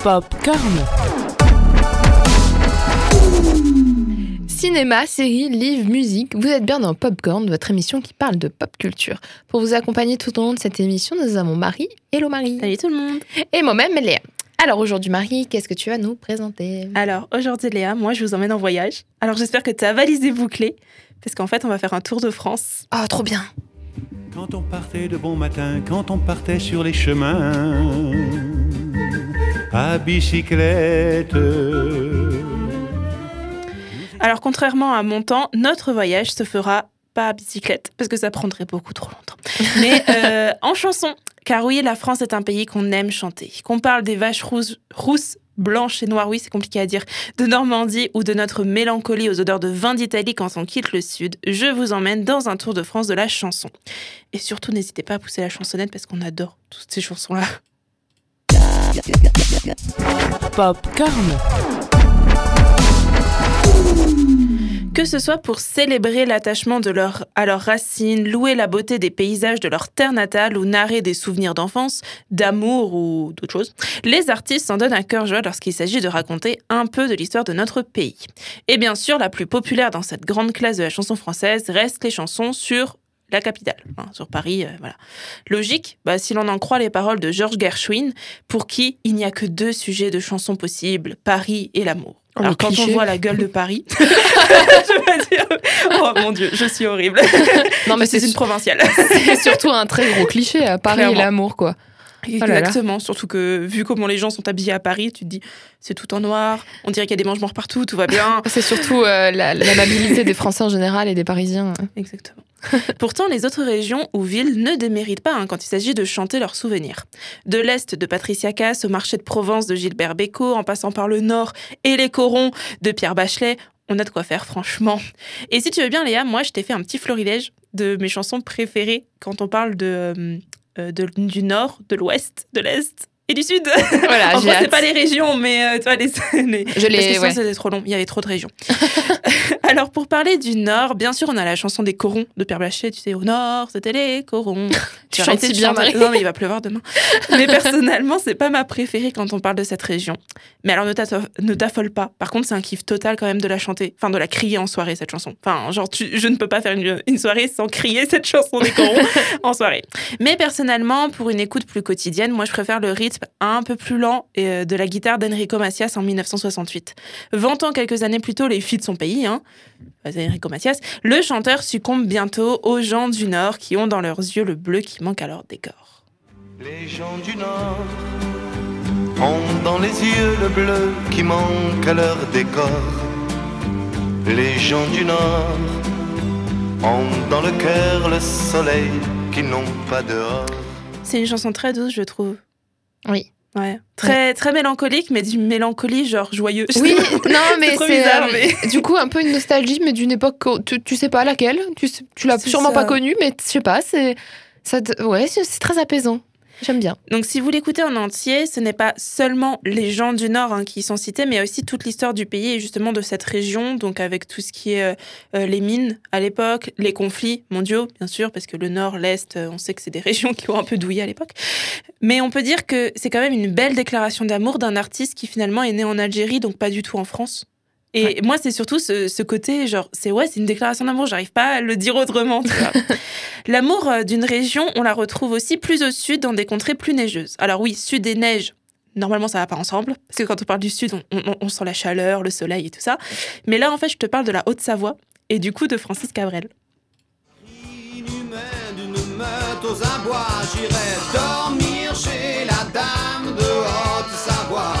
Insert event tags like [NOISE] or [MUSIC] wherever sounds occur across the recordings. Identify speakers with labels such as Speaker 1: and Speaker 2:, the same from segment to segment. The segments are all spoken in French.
Speaker 1: Popcorn. Cinéma, séries, livres, musique, vous êtes bien dans Popcorn, votre émission qui parle de pop culture. Pour vous accompagner tout au long de cette émission, nous avons Marie. Hello Marie.
Speaker 2: Salut tout le monde.
Speaker 1: Et moi-même, Léa. Alors aujourd'hui, Marie, qu'est-ce que tu vas nous présenter?
Speaker 2: Alors aujourd'hui, Léa, moi je vous emmène en voyage. Alors j'espère que tu as valise bouclée, parce qu'en fait, on va faire un tour de France.
Speaker 1: Ah, trop bien
Speaker 3: Quand on partait de bon matin, quand on partait sur les chemins, à bicyclette.
Speaker 2: Alors contrairement à mon temps, notre voyage se fera pas à bicyclette, parce que ça prendrait beaucoup trop longtemps, [LAUGHS] mais euh, en chanson. Car oui, la France est un pays qu'on aime chanter. Qu'on parle des vaches rousses, rousses blanches et noires, oui, c'est compliqué à dire, de Normandie ou de notre mélancolie aux odeurs de vin d'Italie quand on quitte le sud, je vous emmène dans un tour de France de la chanson. Et surtout, n'hésitez pas à pousser la chansonnette parce qu'on adore toutes ces chansons-là.
Speaker 1: Popcorn.
Speaker 2: Que ce soit pour célébrer l'attachement de leur, à leurs racines, louer la beauté des paysages de leur terre natale ou narrer des souvenirs d'enfance, d'amour ou d'autres choses, les artistes s'en donnent un cœur joie lorsqu'il s'agit de raconter un peu de l'histoire de notre pays. Et bien sûr, la plus populaire dans cette grande classe de la chanson française reste les chansons sur la capitale, hein, sur Paris, euh, voilà. Logique, bah, si l'on en croit les paroles de Georges Gershwin, pour qui il n'y a que deux sujets de chansons possibles, Paris et l'amour.
Speaker 1: Oh,
Speaker 2: Alors quand
Speaker 1: cliché.
Speaker 2: on voit la gueule de Paris, [LAUGHS] [LAUGHS] je vais dire, oh mon dieu, je suis horrible.
Speaker 1: Non, mais
Speaker 2: C'est une provinciale.
Speaker 1: c'est surtout un très gros cliché à Paris et
Speaker 2: Clairement.
Speaker 1: l'amour, quoi. là là.
Speaker 2: Exactement, surtout que vu comment les gens sont habillés à Paris, tu te dis c'est tout en noir, on dirait qu'il y a des mange-morts partout, tout va bien. [LAUGHS]
Speaker 1: C'est surtout euh, la- l'amabilité des Français en général et des Parisiens.
Speaker 2: Exactement. [LAUGHS] Pourtant, les autres régions ou villes ne déméritent pas hein, quand il s'agit de chanter leurs souvenirs. De l'Est de Patricia Cass au marché de Provence de Gilbert Bécaud, en passant par le Nord et les corons de Pierre Bachelet, on a de quoi faire, franchement. Et si tu veux bien, Léa, moi, je t'ai fait un petit florilège de mes chansons préférées quand on parle de, euh, euh, du Nord, de l'Ouest, de l'Est et du Sud. [LAUGHS]
Speaker 1: Voilà,
Speaker 2: en gros, c'est pas les régions, mais euh, tu vois, les, [LAUGHS] les,
Speaker 1: Je
Speaker 2: parce que sinon,
Speaker 1: ouais.
Speaker 2: c'était trop long. Il y avait trop de régions. [LAUGHS] Alors, pour parler du Nord, bien sûr, on a la chanson des corons de Pierre Blanchet. Tu sais, au Nord, c'était les corons.
Speaker 1: Tu chantes
Speaker 2: de
Speaker 1: bien. Marie.
Speaker 2: Non, mais il va pleuvoir demain. Mais personnellement, c'est pas ma préférée quand on parle de cette région. Mais alors, ne t'affole- ne t'affole pas. Par contre, c'est un kiff total quand même de la chanter. Enfin, de la crier en soirée, cette chanson. Enfin, genre, tu- je ne peux pas faire une, une soirée sans crier cette chanson des corons en soirée. Mais personnellement, pour une écoute plus quotidienne, moi, je préfère le rythme un peu plus lent euh, de la guitare d'Enrico Macias en 1968. Vantant quelques années plus tôt les filles de son pays, hein, euh, Enrico Macias, le chanteur succombe bientôt aux gens du Nord qui ont dans leurs yeux le bleu qui manque à leur décor.
Speaker 3: Les gens du Nord ont dans les yeux le bleu qui manque à leur décor. Les gens du Nord ont dans le cœur le soleil qu'ils n'ont pas dehors.
Speaker 2: C'est une chanson très douce, je trouve.
Speaker 1: Oui.
Speaker 2: Ouais. Très, très mélancolique, mais d'une mélancolie genre joyeuse.
Speaker 1: Oui, [LAUGHS] non, mais c'est euh,
Speaker 2: mais- [LAUGHS]
Speaker 1: du coup un peu une nostalgie, mais d'une époque que tu, tu sais pas laquelle. Tu, tu l'as sûrement
Speaker 2: ça.
Speaker 1: pas connue, mais je sais pas. C'est ça. Ouais, c'est très apaisant. J'aime bien.
Speaker 2: Donc, si vous l'écoutez en entier, ce n'est pas seulement les gens du Nord hein, qui sont cités, mais aussi toute l'histoire du pays et justement de cette région, donc avec tout ce qui est euh, euh, les mines à l'époque, les conflits mondiaux, bien sûr, parce que le Nord, l'Est, euh, on sait que c'est des [LAUGHS] régions qui ont un peu douillé à l'époque. Mais on peut dire que c'est quand même une belle déclaration d'amour d'un artiste qui finalement est né en Algérie, donc pas du tout en France. Et
Speaker 1: Ouais.
Speaker 2: moi, c'est surtout ce, ce côté, genre, c'est ouais, c'est une déclaration d'amour, j'arrive pas à le dire autrement. [LAUGHS] L'amour euh, d'une région, on la retrouve aussi plus au sud, dans des contrées plus neigeuses. Alors oui, sud et neige, normalement ça va pas ensemble, parce que quand on parle du sud, on, on- on sent la chaleur, le soleil et tout ça. Mais là, en fait, je te parle de la Haute-Savoie et du coup de Francis Cabrel.
Speaker 4: Inhumaine d'une meute aux abois, j'irai dormir chez la dame de Haute-Savoie.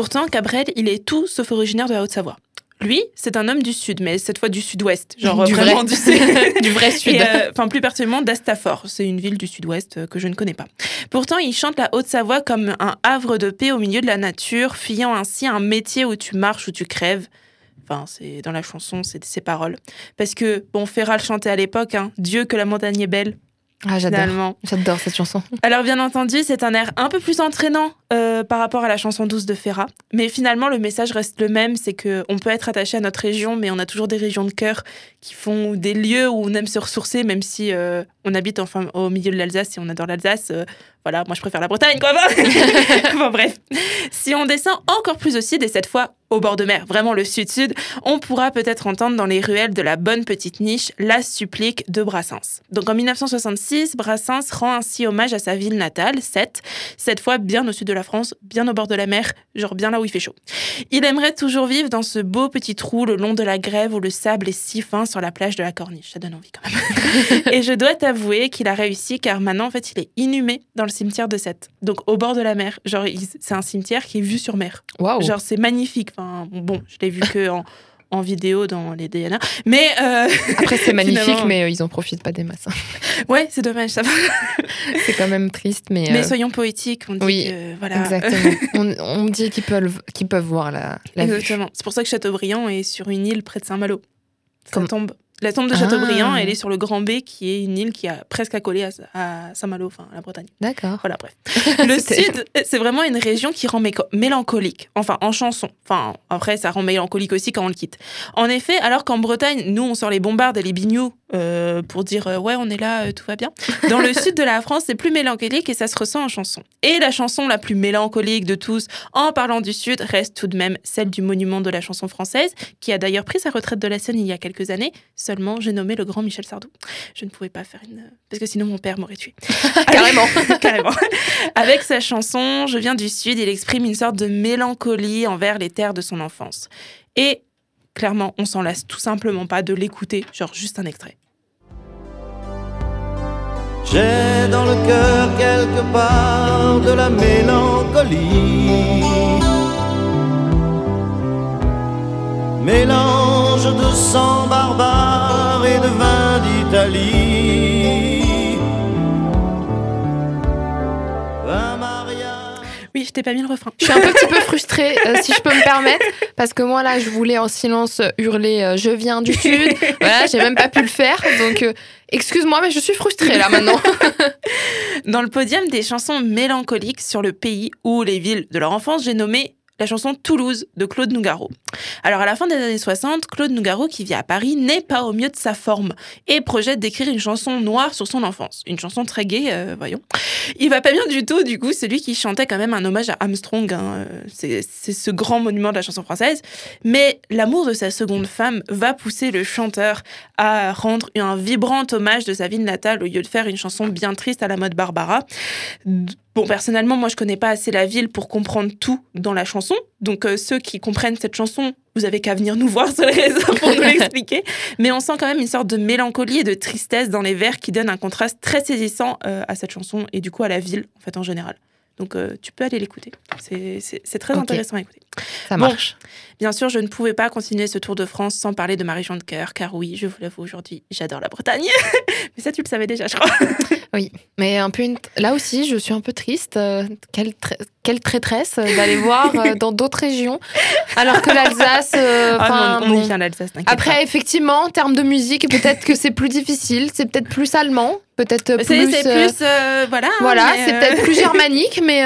Speaker 2: Pourtant, Cabrel, il est tout sauf originaire de la Haute-Savoie. Lui, c'est un homme du sud, mais cette fois du sud-ouest, genre
Speaker 1: Du
Speaker 2: vraiment
Speaker 1: vrai.
Speaker 2: du, [LAUGHS]
Speaker 1: Du vrai sud.
Speaker 2: euh, Enfin, plus particulièrement d'Astafort. C'est une ville du sud-ouest euh, que je ne connais pas. Pourtant, il chante la Haute-Savoie comme un havre de paix au milieu de la nature, fuyant ainsi un métier où tu marches ou tu crèves. Enfin, c'est dans la chanson, c'est ses paroles. Parce que, bon, Ferral chantait à l'époque, hein, Dieu que la montagne est belle,
Speaker 1: Ah, j'adore. J'adore cette chanson.
Speaker 2: Alors bien entendu, c'est un air un peu plus entraînant euh, par rapport à la chanson douce de Ferrat, mais finalement le message reste le même, c'est que on peut être attaché à notre région, mais on a toujours des régions de cœur qui font des lieux où on aime se ressourcer, même si euh, on habite enfin au milieu de l'Alsace et on adore l'Alsace. euh, voilà, moi je préfère la Bretagne, quoi. [LAUGHS] enfin bref, si on descend encore plus au sud et cette fois au bord de mer, vraiment le sud-sud, on pourra peut-être entendre dans les ruelles de la bonne petite niche la supplique de Brassens. Donc en 1966, Brassens rend ainsi hommage à sa ville natale, Sète, cette fois bien au sud de la France, bien au bord de la mer, genre bien là où il fait chaud. Il aimerait toujours vivre dans ce beau petit trou le long de la grève où le sable est si fin sur la plage de la Corniche. Ça donne envie quand même. [LAUGHS] Et je dois t'avouer qu'il a réussi car maintenant, en fait, il est inhumé dans le cimetière de Sète. Donc au bord de la mer. Genre, c'est un cimetière qui est vu sur mer.
Speaker 1: Waouh.
Speaker 2: Genre, c'est magnifique. Enfin, bon, je l'ai vu que en, en vidéo dans les DNA. Mais euh,
Speaker 1: Après, c'est [LAUGHS] magnifique, mais euh, ils en profitent pas des masses. [LAUGHS]
Speaker 2: ouais, c'est dommage, ça va. [LAUGHS]
Speaker 1: c'est quand même triste, mais.
Speaker 2: Mais
Speaker 1: euh,
Speaker 2: soyons poétiques. On dit
Speaker 1: oui,
Speaker 2: que, voilà.
Speaker 1: Exactement. on, on dit qu'ils peuvent, qu'ils peuvent voir la.
Speaker 2: Exactement. C'est pour ça que Chateaubriand est sur une île près de Saint-Malo. Ça
Speaker 1: Comme-
Speaker 2: tombe. La tombe de
Speaker 1: Ah.
Speaker 2: Chateaubriand, elle est sur le Grand B, qui est une île qui a presque accolé à, à Saint-Malo, enfin à la Bretagne.
Speaker 1: D'accord.
Speaker 2: Voilà, bref. [LAUGHS] Le Sud, c'est vraiment une région qui rend mélancolique. Enfin, en chanson. Enfin, après, ça rend mélancolique aussi quand on le quitte. En effet, alors qu'en Bretagne, nous, on sort les bombardes et les bignoux euh, pour dire euh, ouais, on est là, euh, tout va bien. Dans le sud de la France, c'est plus mélancolique et ça se ressent en chanson. Et la chanson la plus mélancolique de tous, en parlant du Sud, reste tout de même celle du monument de la chanson française, qui a d'ailleurs pris sa retraite de la scène il y a quelques années. Seulement, j'ai nommé le grand Michel Sardou. Je ne pouvais pas faire une. Parce que sinon, mon père m'aurait tué. [LAUGHS]
Speaker 1: Carrément. [LAUGHS]
Speaker 2: Carrément. Avec sa chanson Je viens du Sud, il exprime une sorte de mélancolie envers les terres de son enfance. Et clairement, on s'en lasse tout simplement pas de l'écouter, genre juste un extrait.
Speaker 4: J'ai dans le cœur quelque part de la mélancolie. Mélange de sang barbare et de vin d'Italie.
Speaker 2: Oui, je t'ai pas mis le refrain.
Speaker 1: Je suis un petit peu frustrée, euh, si je peux me permettre, parce que moi là, je voulais en silence hurler euh, Je viens du Sud. Voilà, j'ai même pas pu le faire. Donc, euh, excuse-moi, mais je suis frustrée là maintenant.
Speaker 2: Dans le podium des chansons mélancoliques sur le pays ou les villes de leur enfance, j'ai nommé la chanson Toulouse de Claude Nougaro. Alors à la fin des années 60, Claude Nougaro, qui vit à Paris, n'est pas au mieux de sa forme et projette d'écrire une chanson noire sur son enfance. Une chanson très gaie, euh, voyons. Il va pas bien du tout, du coup, c'est lui qui chantait quand même un hommage à Armstrong. hein, euh, c'est ce grand monument de la chanson française. Mais l'amour de sa seconde femme va pousser le chanteur à rendre un vibrant hommage de sa ville natale au lieu de faire une chanson bien triste à la mode Barbara. Bon, personnellement, moi, je connais pas assez la ville pour comprendre tout dans la chanson. Donc, euh, ceux qui comprennent cette chanson, vous avez qu'à venir nous voir sur les réseaux pour nous [LAUGHS] l'expliquer. Mais on sent quand même une sorte de mélancolie et de tristesse dans les vers qui donne un contraste très saisissant euh, à cette chanson et du coup à la ville, en fait, en général. Donc, euh, tu peux aller l'écouter. C'est- très intéressant à écouter.
Speaker 1: Ça
Speaker 2: Bon.
Speaker 1: marche.
Speaker 2: Bien sûr, je ne pouvais pas continuer ce tour de France sans parler de ma région de cœur, car oui, je vous l'avoue aujourd'hui, j'adore la Bretagne. [LAUGHS] Mais ça, tu le savais déjà, je crois.
Speaker 1: Mais un peu une- là aussi, je suis un peu triste. Euh, quelle, quelle traîtresse euh, d'aller voir euh, dans d'autres régions, alors que l'Alsace. euh,
Speaker 2: Ah non, on vient, l'Alsace,
Speaker 1: Après, effectivement, en termes de musique, peut-être que c'est plus difficile. C'est peut-être plus allemand, peut-être plus.
Speaker 2: C'est plus. euh, voilà.
Speaker 1: C'est
Speaker 2: euh,
Speaker 1: peut-être plus [LAUGHS] germanique, mais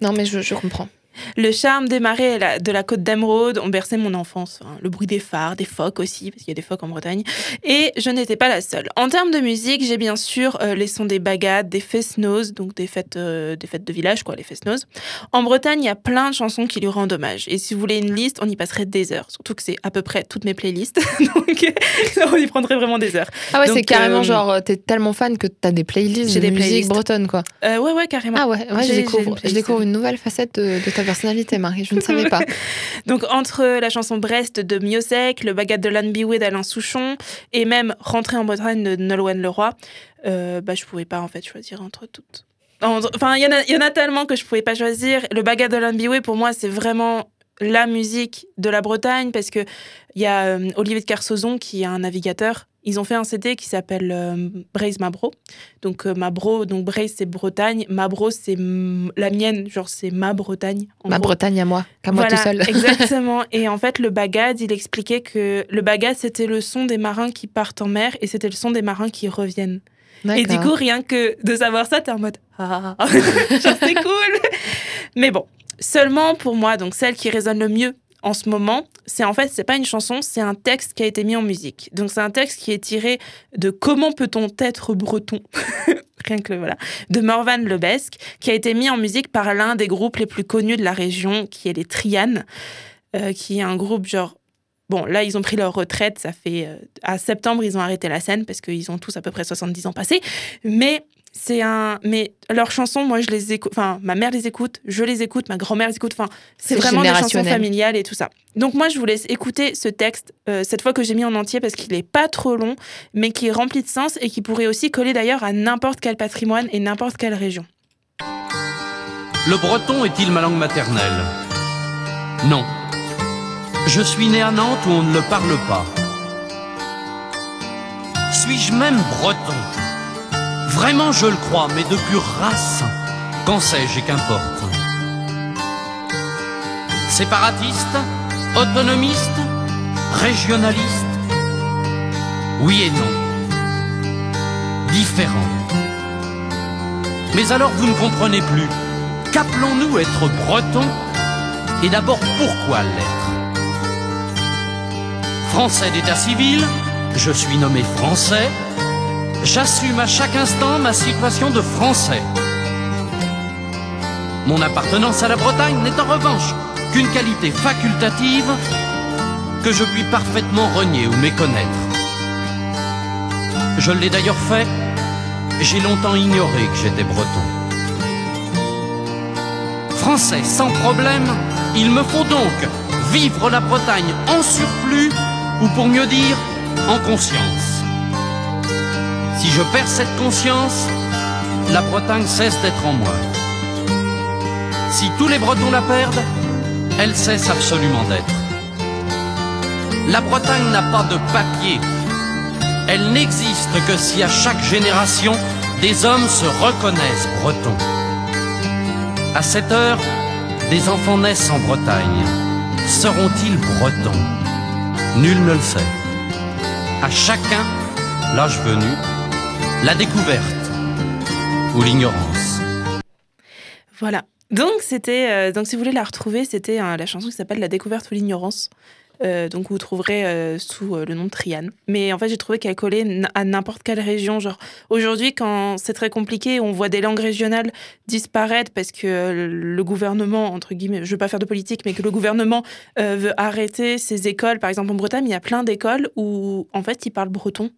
Speaker 1: non, mais je, je comprends.
Speaker 2: Le charme des marais la- de la côte d'Emeraude ont bercé mon enfance. hein. Le bruit des phares, des phoques aussi, parce qu'il y a des phoques en Bretagne. Et je n'étais pas la seule. En termes de musique, j'ai bien sûr euh, les sons des bagades, des fest-noz, donc des fêtes, euh, des fêtes de village, quoi, les fest-noz. En Bretagne, il y a plein de chansons qui lui rendent hommage. Et si vous voulez une liste, on y passerait des heures. Surtout que c'est à peu près toutes mes playlists. [LAUGHS] donc, [LAUGHS] on y prendrait vraiment des heures.
Speaker 1: Ah ouais, c'est carrément
Speaker 2: euh,
Speaker 1: genre, euh, t'es tellement fan que t'as des playlists
Speaker 2: J'ai
Speaker 1: de
Speaker 2: des
Speaker 1: musique
Speaker 2: playlists.
Speaker 1: bretonne, quoi.
Speaker 2: Ouais, ouais, carrément.
Speaker 1: Ah ouais, ouais je, découvre
Speaker 2: une
Speaker 1: nouvelle facette de, de ta personnalité, Marie. Je ne [LAUGHS] savais pas.
Speaker 2: Donc entre la chanson Brest de Miosek, le bagat de Lanbiwe d'Alain Souchon et même Rentrer en Bretagne de Nolwenn Leroy, euh, bah, je pouvais pas en fait choisir entre toutes. Enfin, il y, en a- il y en a tellement que je pouvais pas choisir. Le bagat de Lanbiwe, pour moi, c'est vraiment la musique de la Bretagne parce que il y a euh, Olivier de Carsozon qui est un navigateur. Ils ont fait un CD qui s'appelle euh, Braise Mabro. Donc euh, Mabro, donc Braise c'est Bretagne, Mabro c'est la mienne, genre c'est ma Bretagne.
Speaker 1: Ma
Speaker 2: gros.
Speaker 1: Bretagne à moi, qu'à moi
Speaker 2: Voilà,
Speaker 1: tout seul. [LAUGHS]
Speaker 2: exactement. Et en fait, le bagad, il expliquait que le bagad, c'était le son des marins qui partent en mer et c'était le son des marins qui reviennent. Et du coup, rien que de savoir ça, t'es en mode ah, [LAUGHS] genre c'est cool. Mais bon, seulement pour moi, donc celle qui résonne le mieux en ce moment, c'est en fait, c'est pas une chanson, c'est un texte qui a été mis en musique. Donc c'est un texte qui est tiré de Comment peut-on être breton? [LAUGHS] Rien que le voilà, de Morvan Lebesque, qui a été mis en musique par l'un des groupes les plus connus de la région, qui est les Trianes, euh, qui est un groupe genre Bon, là, ils ont pris leur retraite. Ça fait. euh, à septembre, ils ont arrêté la scène parce qu'ils ont tous à peu près 70 ans passés. Mais c'est un. Mais leurs chansons, moi, je les écoute. Enfin, ma mère les écoute, je les écoute, ma grand-mère les écoute. Enfin, c'est vraiment des chansons familiales et tout ça. Donc, moi, je vous laisse écouter ce texte, euh, cette fois que j'ai mis en entier parce qu'il n'est pas trop long, mais qui est rempli de sens et qui pourrait aussi coller d'ailleurs à n'importe quel patrimoine et n'importe quelle région.
Speaker 5: Le breton est-il ma langue maternelle? Non. Je suis né à Nantes où on ne le parle pas. Suis-je même breton? Vraiment, je le crois, mais de pure race. Qu'en sais-je et qu'importe Séparatiste Autonomiste Régionaliste Oui et non. Différent. Mais alors vous ne comprenez plus. Qu'appelons-nous être breton Et d'abord, pourquoi l'être? Français d'état civil, je suis nommé français. J'assume à chaque instant ma situation de français. Mon appartenance à la Bretagne n'est en revanche qu'une qualité facultative que je puis parfaitement renier ou méconnaître. Je l'ai d'ailleurs fait, j'ai longtemps ignoré que j'étais breton. Français sans problème, il me faut donc vivre la Bretagne en surplus, ou pour mieux dire, en conscience. Si je perds cette conscience, la Bretagne cesse d'être en moi. Si tous les Bretons la perdent, elle cesse absolument d'être. La Bretagne n'a pas de papier. Elle n'existe que si à chaque génération, des hommes se reconnaissent bretons. À cette heure, des enfants naissent en Bretagne. Seront-ils bretons? Nul ne le sait. À chacun, l'âge venu, la découverte ou l'ignorance.
Speaker 2: Voilà. Donc, c'était. euh, donc, si vous voulez la retrouver, c'était euh, la chanson qui s'appelle La découverte ou l'ignorance. Euh, donc, vous trouverez sous le nom de Triane. Mais en fait, j'ai trouvé qu'elle collait à n'importe quelle région. Genre, aujourd'hui, quand c'est très compliqué, on voit des langues régionales disparaître parce que le gouvernement, entre guillemets, je veux pas faire de politique, mais que le gouvernement veut arrêter ces écoles. Par exemple, en Bretagne, il y a plein d'écoles où, en fait, ils parlent breton.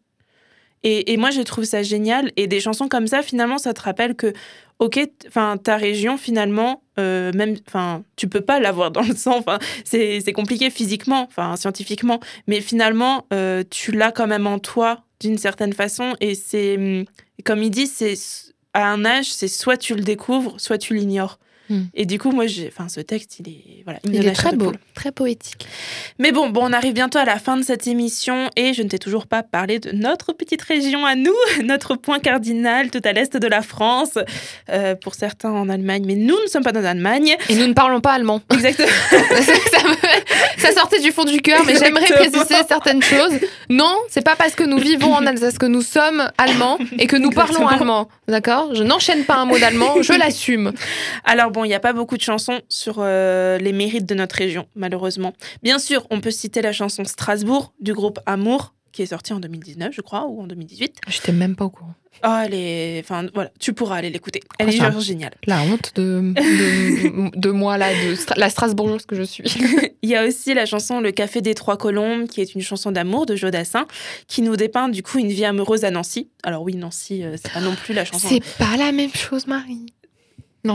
Speaker 2: Et, moi, je trouve ça génial. Et des chansons comme ça, finalement, ça te rappelle que, ok, enfin, ta région, finalement, euh, même, enfin, tu peux pas l'avoir dans le [LAUGHS] sang. C'est compliqué physiquement, enfin, scientifiquement. Mais finalement, euh, tu l'as quand même en toi, d'une certaine façon. Et c'est, hum, comme il dit, c'est à un âge, c'est soit tu le découvres, soit tu l'ignores.
Speaker 1: Hmm.
Speaker 2: Et du coup, moi, j'ai, enfin, ce texte, il est, voilà,
Speaker 1: Il très beau, très poétique.
Speaker 2: Mais bon, bon, on arrive bientôt à la fin de cette émission et je ne t'ai toujours pas parlé de notre petite région à nous, [LAUGHS] notre point cardinal tout à l'est de la France, euh, pour certains en Allemagne, mais nous ne sommes pas en Allemagne.
Speaker 1: Et nous ne parlons pas allemand. [LAUGHS]
Speaker 2: Exactement. [LAUGHS]
Speaker 1: ça, sortait du fond du cœur, mais j'aimerais préciser certaines choses. Non, c'est pas parce que nous vivons en Alsace que nous sommes allemands et que nous parlons allemand. D'accord? Je n'enchaîne pas un mot d'allemand, je l'assume.
Speaker 2: Alors bon, il n'y a pas beaucoup de chansons sur euh, les mérites de notre région, malheureusement. Bien sûr, on peut citer la chanson Strasbourg du groupe Amour, qui est sortie en 2019, je crois, ou en 2018.
Speaker 1: J'étais même pas au courant.
Speaker 2: Oh, elle est... Enfin, voilà, tu pourras aller l'écouter. Elle est genre géniale.
Speaker 1: La honte de, de, de moi, là, de Stra- la Strasbourgeoise que je suis. [LAUGHS]
Speaker 2: Il y a aussi la chanson Le Café des Trois Colombes, qui est une chanson d'amour de Jodassin, qui nous dépeint du coup une vie amoureuse à Nancy. Alors oui, Nancy, euh, c'est pas non plus la chanson.
Speaker 1: C'est pas la même chose, Marie.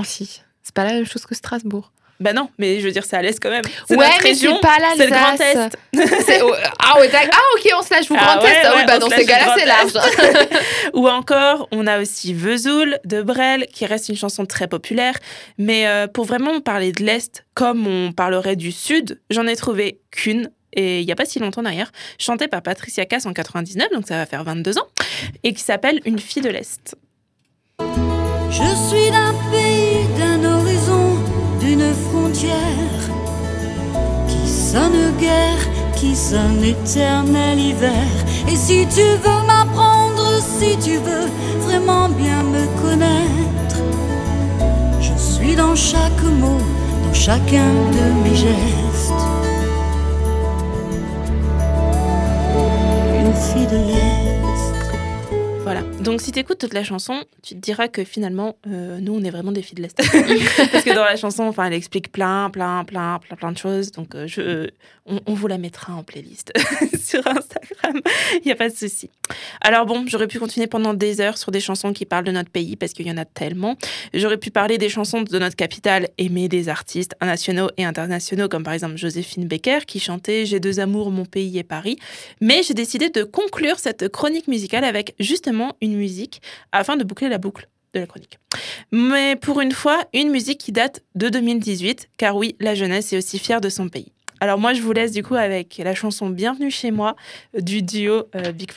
Speaker 1: Si. C'est pas la même chose que Strasbourg.
Speaker 2: Bah non, mais je veux dire, c'est à l'est quand même. C'est
Speaker 1: Ouais,
Speaker 2: notre
Speaker 1: mais
Speaker 2: région.
Speaker 1: c'est pas
Speaker 2: C'est le Grand. Est. [LAUGHS]
Speaker 1: Ah, ouais, ah, ok, on se lâche vous
Speaker 2: Ah
Speaker 1: Grand Est.
Speaker 2: ouais,
Speaker 1: Ah oui,
Speaker 2: ouais,
Speaker 1: bah dans ces cas-là, c'est large. [LAUGHS] [LAUGHS]
Speaker 2: Ou encore, on a aussi Vesoul de Brel, qui reste une chanson très populaire. Mais euh, pour vraiment parler de l'Est, comme on parlerait du Sud, j'en ai trouvé qu'une. Et il n'y a pas si longtemps d'ailleurs, chantée par Patricia Cass en 99, donc ça va faire 22 ans, et qui s'appelle Une fille de l'Est.
Speaker 6: Je suis d'un pays, qui sonne guerre, qui sonne éternel hiver. Et si tu veux m'apprendre, si tu veux vraiment bien me connaître, je suis dans chaque mot, dans chacun de mes gestes.
Speaker 2: Donc si tu écoutes toute la chanson, tu te diras que finalement, euh, nous, on est vraiment des filles de l'Est. [LAUGHS] Parce que dans la chanson, enfin, elle explique plein, plein, plein, plein, plein de choses. Donc euh, je, on, on vous la mettra en playlist [LAUGHS] sur Instagram. Il n'y a pas de souci. Alors bon, j'aurais pu continuer pendant des heures sur des chansons qui parlent de notre pays parce qu'il y en a tellement. J'aurais pu parler des chansons de notre capitale, aimer des artistes nationaux et internationaux comme par exemple Joséphine Baker qui chantait J'ai deux amours, mon pays et Paris. Mais j'ai décidé de conclure cette chronique musicale avec justement une musique afin de boucler la boucle de la chronique. Mais pour une fois, une musique qui date de 2018, car oui, la jeunesse est aussi fière de son pays. Alors moi, je vous laisse du coup avec la chanson Bienvenue chez moi euh, du duo euh, Big.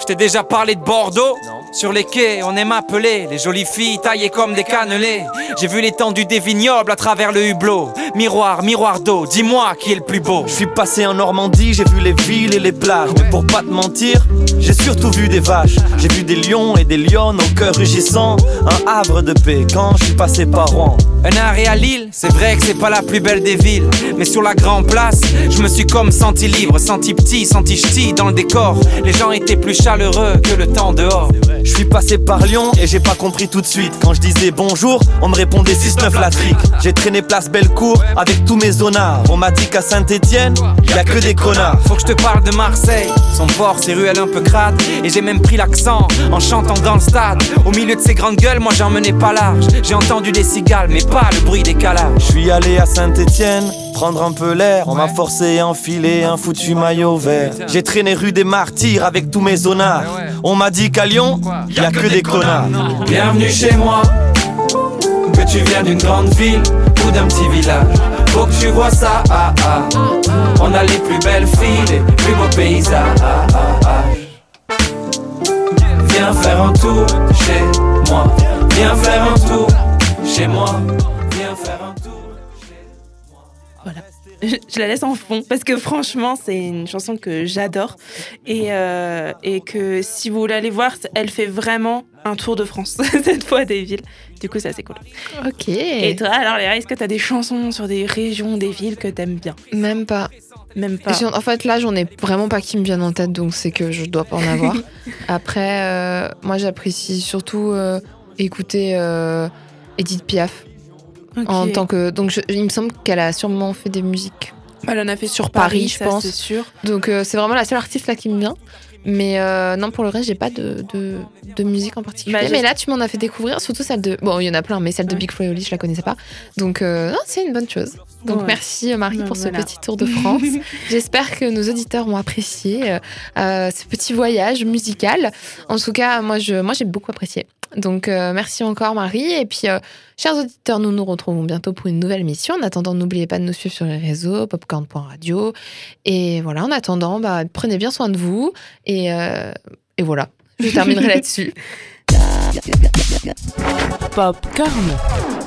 Speaker 7: Je t'ai déjà parlé de Bordeaux Sur les quais, on aime appeler les jolies filles taillées comme des cannelés. J'ai vu l'étendue des vignobles à travers le hublot. Miroir, miroir d'eau, dis-moi qui est le plus beau.
Speaker 8: Je suis passé en Normandie, j'ai vu les villes et les plages. Mais pour pas te mentir, j'ai surtout vu des vaches. J'ai vu des lions et des lionnes au cœur rugissant. Un havre de paix quand je suis passé par Rouen.
Speaker 7: Un arrêt à Lille, c'est vrai que c'est pas la plus belle des villes. Mais sur la grande place, je me suis comme senti libre, senti petit, senti ch'ti dans le décor. Les gens étaient plus chaleureux que le temps dehors.
Speaker 8: Je suis passé par Lyon et j'ai pas compris tout de suite. Quand je disais bonjour, on me répondait 6-9 la trique. J'ai traîné place Bellecour avec tous mes zonards. On m'a dit qu'à Saint-Etienne, y a que des connards.
Speaker 7: Faut que je te parle de Marseille, son port, ses ruelles un peu crades. Et j'ai même pris l'accent en chantant dans le stade. Au milieu de ces grandes gueules, moi j'en menais pas large. J'ai entendu des cigales, mais pas le bruit des calages.
Speaker 8: Je suis allé à Saint-Etienne, prendre un peu l'air. On m'a forcé à enfiler un foutu maillot vert. J'ai traîné rue des Martyrs avec tous mes zonards. On m'a dit qu'à Lyon, y a que des connards.
Speaker 7: Bienvenue chez moi, que tu viens d'une grande ville ou d'un petit village. Faut que tu vois ça, ah, ah. On a les plus belles filles, les plus beaux paysages. Viens faire un tour chez moi, viens faire un tour chez moi, [LAUGHS]
Speaker 2: Je, la laisse en fond parce que franchement, c'est une chanson que j'adore et, euh, et que si vous voulez aller voir, elle fait vraiment un tour de France, [LAUGHS] cette fois des villes. Du coup, ça c'est cool.
Speaker 1: Ok.
Speaker 2: Et toi, alors Léa, est-ce que tu as des chansons sur des régions, des villes que t'aimes bien?
Speaker 1: Même pas.
Speaker 2: Même pas.
Speaker 1: En fait, là, j'en ai vraiment pas qui me viennent en tête, donc c'est que je dois pas en avoir. [LAUGHS] Après, euh, moi, j'apprécie surtout euh, écouter Edith Piaf. En tant que, donc, je- il me semble qu'elle a sûrement fait des musiques.
Speaker 2: Elle en a fait sur
Speaker 1: Paris,
Speaker 2: Paris,
Speaker 1: je pense.
Speaker 2: c'est sûr.
Speaker 1: Donc, euh, c'est vraiment la seule artiste là qui me vient. Mais euh, non, pour le reste, j'ai pas de, de, de musique en particulier.
Speaker 2: Bah,
Speaker 1: mais là, tu m'en as fait découvrir, surtout celle de. Bon, il y en a plein, mais celle de. Big Flo et Oli, je la connaissais pas. Donc, euh, c'est une bonne chose. Donc,
Speaker 2: Ouais.
Speaker 1: merci Marie pour
Speaker 2: voilà.
Speaker 1: ce petit tour de France. [LAUGHS] J'espère que nos auditeurs ont apprécié euh, ce petit voyage musical. En tout cas, moi, je, moi, j'ai beaucoup apprécié. Donc, euh, merci encore, Marie. Et puis, euh, chers auditeurs, nous nous retrouvons bientôt pour une nouvelle émission. En attendant, n'oubliez pas de nous suivre sur les réseaux, popcorn.radio. Et voilà, en attendant, bah, prenez bien soin de vous. Et, euh, et voilà, je terminerai [LAUGHS] là-dessus.
Speaker 9: Popcorn.